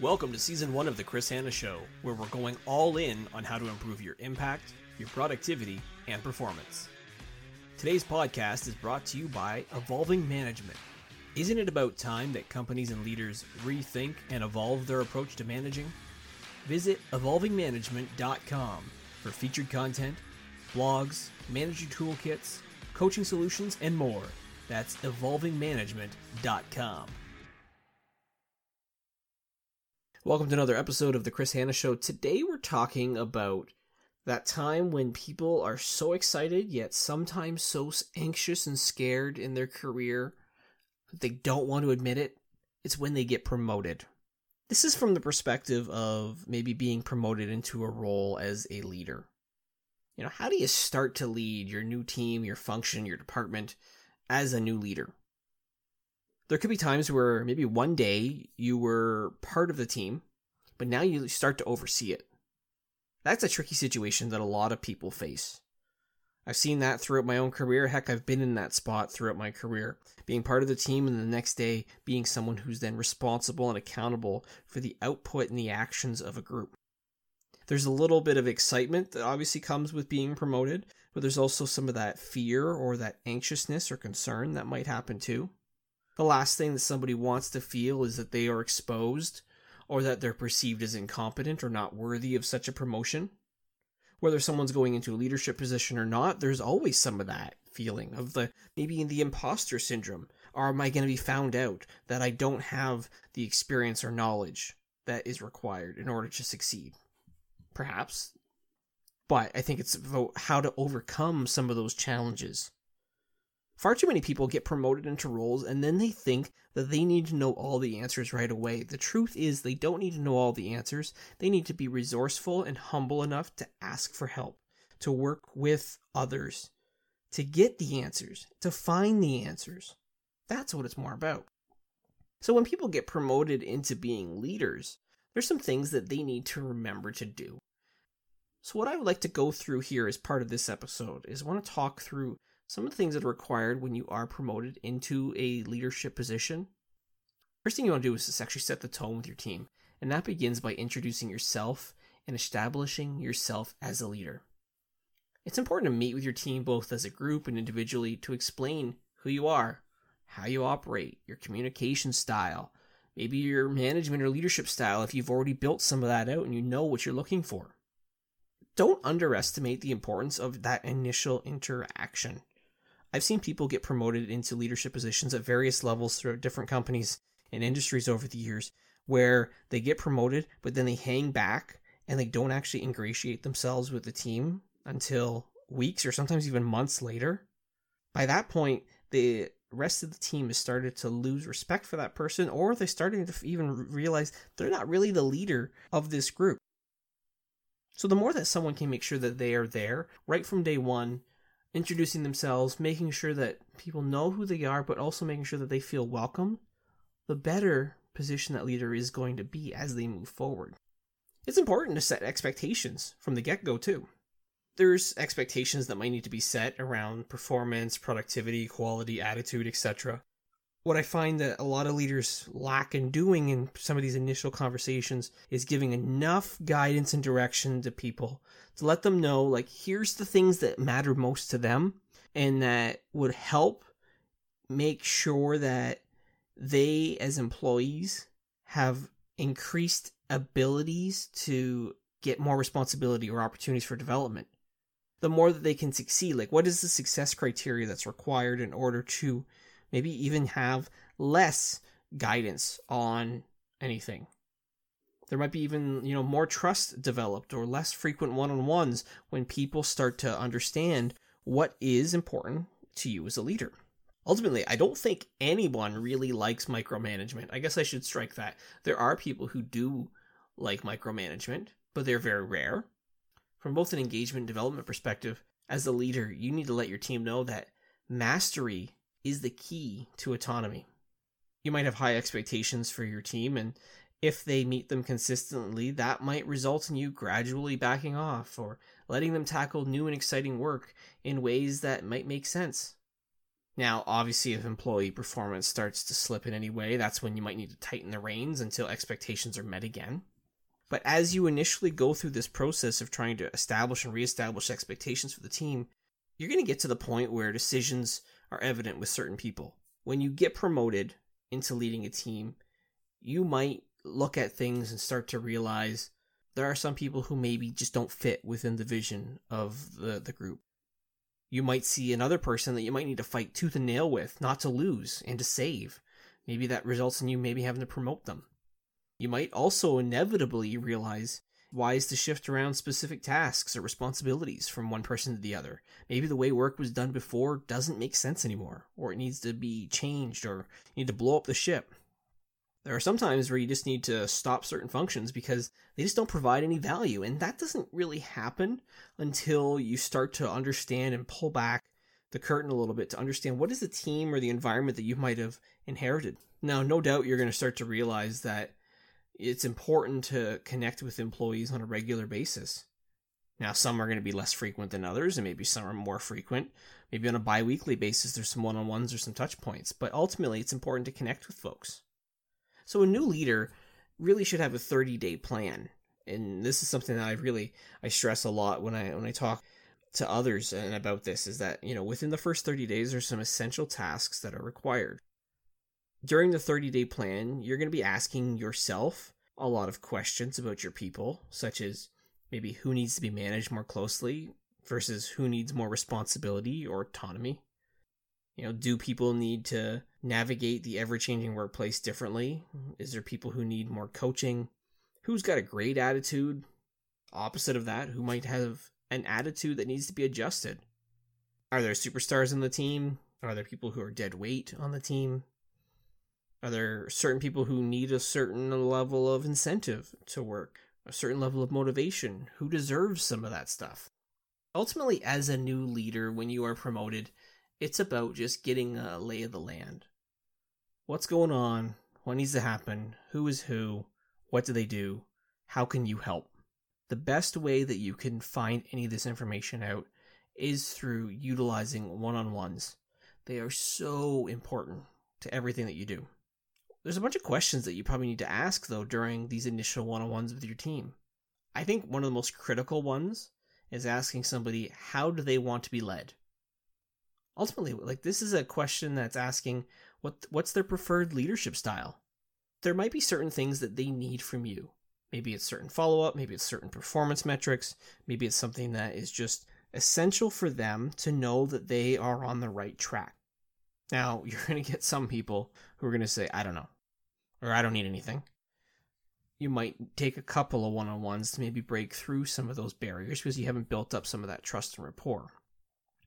Welcome to season one of The Chris Hanna Show, where we're going all in on how to improve your impact, your productivity, and performance. Today's podcast is brought to you by Evolving Management. Isn't it about time that companies and leaders rethink and evolve their approach to managing? Visit evolvingmanagement.com for featured content, blogs, manager toolkits, coaching solutions, and more. That's evolvingmanagement.com. Welcome to another episode of The Chris Hanna Show. Today we're talking about that time when people are so excited, yet sometimes so anxious and scared in their career that they don't want to admit it. It's when they get promoted. This is from the perspective of maybe being promoted into a role as a leader. You know, how do you start to lead your new team, your function, your department as a new leader? There could be times where maybe one day you were part of the team, but now you start to oversee it. That's a tricky situation that a lot of people face. I've seen that throughout my own career. Heck, I've been in that spot throughout my career, being part of the team and the next day being someone who's then responsible and accountable for the output and the actions of a group. There's a little bit of excitement that obviously comes with being promoted, but there's also some of that fear or that anxiousness or concern that might happen too. The last thing that somebody wants to feel is that they are exposed or that they're perceived as incompetent or not worthy of such a promotion. Whether someone's going into a leadership position or not, there's always some of that feeling of the maybe in the imposter syndrome. Or am I going to be found out that I don't have the experience or knowledge that is required in order to succeed? Perhaps. But I think it's about how to overcome some of those challenges Far too many people get promoted into roles and then they think that they need to know all the answers right away. The truth is, they don't need to know all the answers. They need to be resourceful and humble enough to ask for help, to work with others, to get the answers, to find the answers. That's what it's more about. So when people get promoted into being leaders, there's some things that they need to remember to do. So what I would like to go through here as part of this episode is I want to talk through some of the things that are required when you are promoted into a leadership position. First thing you want to do is actually set the tone with your team, and that begins by introducing yourself and establishing yourself as a leader. It's important to meet with your team both as a group and individually to explain who you are, how you operate, your communication style, maybe your management or leadership style if you've already built some of that out and you know what you're looking for. Don't underestimate the importance of that initial interaction. I've seen people get promoted into leadership positions at various levels throughout different companies and industries over the years where they get promoted, but then they hang back and they don't actually ingratiate themselves with the team until weeks or sometimes even months later. By that point, the rest of the team has started to lose respect for that person, or they're starting to even realize they're not really the leader of this group. So, the more that someone can make sure that they are there right from day one, introducing themselves, making sure that people know who they are, but also making sure that they feel welcome, the better position that leader is going to be as they move forward. It's important to set expectations from the get go, too. There's expectations that might need to be set around performance, productivity, quality, attitude, etc what I find that a lot of leaders lack in doing in some of these initial conversations is giving enough guidance and direction to people to let them know, like, here's the things that matter most to them and that would help make sure that they, as employees, have increased abilities to get more responsibility or opportunities for development. The more that they can succeed, like, what is the success criteria that's required in order to maybe even have less guidance on anything. There might be even, you know, more trust developed or less frequent one-on-ones when people start to understand what is important to you as a leader. Ultimately, I don't think anyone really likes micromanagement. I guess I should strike that. There are people who do like micromanagement, but they're very rare. From both an engagement development perspective, as a leader, you need to let your team know that mastery is the key to autonomy. You might have high expectations for your team, and if they meet them consistently, that might result in you gradually backing off or letting them tackle new and exciting work in ways that might make sense. Now, obviously, if employee performance starts to slip in any way, that's when you might need to tighten the reins until expectations are met again. But as you initially go through this process of trying to establish and reestablish expectations for the team, you're going to get to the point where decisions are evident with certain people. When you get promoted into leading a team, you might look at things and start to realize there are some people who maybe just don't fit within the vision of the, the group. You might see another person that you might need to fight tooth and nail with, not to lose and to save. Maybe that results in you maybe having to promote them. You might also inevitably realize wise to shift around specific tasks or responsibilities from one person to the other. Maybe the way work was done before doesn't make sense anymore, or it needs to be changed, or you need to blow up the ship. There are some times where you just need to stop certain functions because they just don't provide any value, and that doesn't really happen until you start to understand and pull back the curtain a little bit to understand what is the team or the environment that you might have inherited. Now, no doubt you're going to start to realize that it's important to connect with employees on a regular basis. Now, some are going to be less frequent than others, and maybe some are more frequent. Maybe on a bi weekly basis, there's some one on ones or some touch points, but ultimately, it's important to connect with folks. So, a new leader really should have a 30 day plan. And this is something that I really I stress a lot when I when I talk to others and about this is that, you know, within the first 30 days there's some essential tasks that are required during the 30 day plan, you're going to be asking yourself a lot of questions about your people, such as maybe who needs to be managed more closely versus who needs more responsibility or autonomy. You know, do people need to navigate the ever changing workplace differently? Is there people who need more coaching? Who's got a great attitude? Opposite of that, who might have an attitude that needs to be adjusted? Are there superstars in the team? Are there people who are dead weight on the team? Are there certain people who need a certain level of incentive to work, a certain level of motivation? Who deserves some of that stuff? Ultimately, as a new leader, when you are promoted, it's about just getting a lay of the land. What's going on? What needs to happen? Who is who? What do they do? How can you help? The best way that you can find any of this information out is through utilizing one on ones. They are so important to everything that you do. There's a bunch of questions that you probably need to ask, though, during these initial one on ones with your team. I think one of the most critical ones is asking somebody, how do they want to be led? Ultimately, like this is a question that's asking what what's their preferred leadership style? There might be certain things that they need from you. Maybe it's certain follow up, maybe it's certain performance metrics, maybe it's something that is just essential for them to know that they are on the right track. Now, you're going to get some people who are going to say, I don't know or I don't need anything. You might take a couple of one on ones to maybe break through some of those barriers because you haven't built up some of that trust and rapport.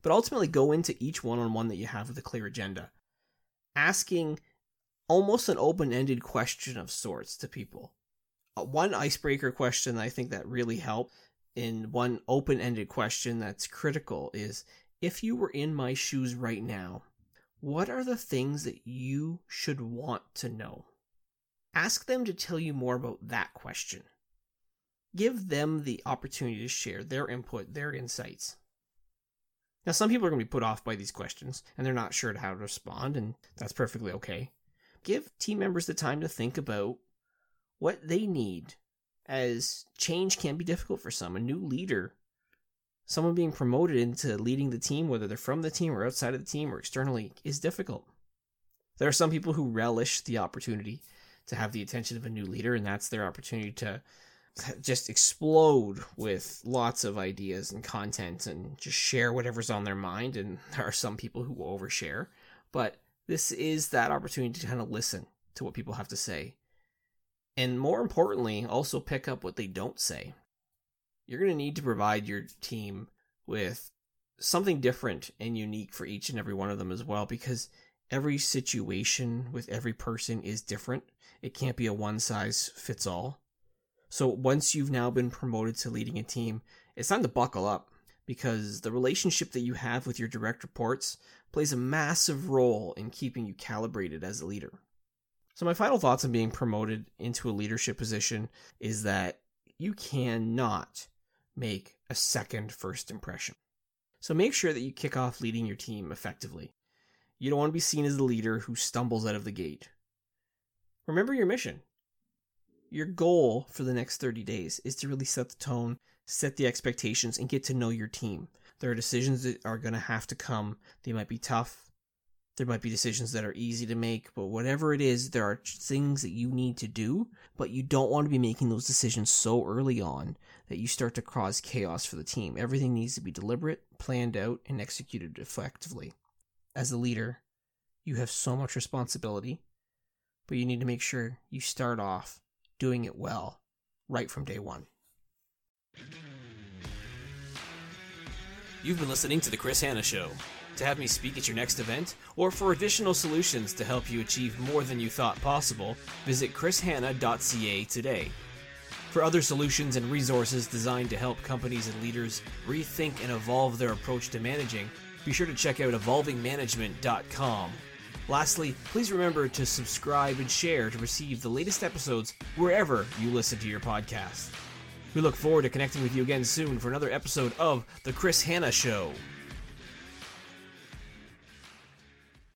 But ultimately, go into each one on one that you have with a clear agenda, asking almost an open ended question of sorts to people. Uh, one icebreaker question I think that really helped, in one open ended question that's critical is if you were in my shoes right now, what are the things that you should want to know? Ask them to tell you more about that question. Give them the opportunity to share their input, their insights. Now, some people are going to be put off by these questions and they're not sure how to respond, and that's perfectly okay. Give team members the time to think about what they need, as change can be difficult for some. A new leader, someone being promoted into leading the team, whether they're from the team or outside of the team or externally, is difficult. There are some people who relish the opportunity to have the attention of a new leader, and that's their opportunity to just explode with lots of ideas and content and just share whatever's on their mind. And there are some people who will overshare, but this is that opportunity to kind of listen to what people have to say. And more importantly, also pick up what they don't say. You're going to need to provide your team with something different and unique for each and every one of them as well, because every situation with every person is different. It can't be a one size fits all. So once you've now been promoted to leading a team, it's time to buckle up because the relationship that you have with your direct reports plays a massive role in keeping you calibrated as a leader. So my final thoughts on being promoted into a leadership position is that you cannot make a second first impression. So make sure that you kick off leading your team effectively. You don't want to be seen as the leader who stumbles out of the gate. Remember your mission. Your goal for the next 30 days is to really set the tone, set the expectations, and get to know your team. There are decisions that are going to have to come. They might be tough. There might be decisions that are easy to make, but whatever it is, there are things that you need to do, but you don't want to be making those decisions so early on that you start to cause chaos for the team. Everything needs to be deliberate, planned out, and executed effectively. As a leader, you have so much responsibility, but you need to make sure you start off doing it well right from day one. You've been listening to The Chris Hanna Show. To have me speak at your next event, or for additional solutions to help you achieve more than you thought possible, visit chrishanna.ca today. For other solutions and resources designed to help companies and leaders rethink and evolve their approach to managing, be sure to check out evolvingmanagement.com. Lastly, please remember to subscribe and share to receive the latest episodes wherever you listen to your podcast. We look forward to connecting with you again soon for another episode of The Chris Hanna Show.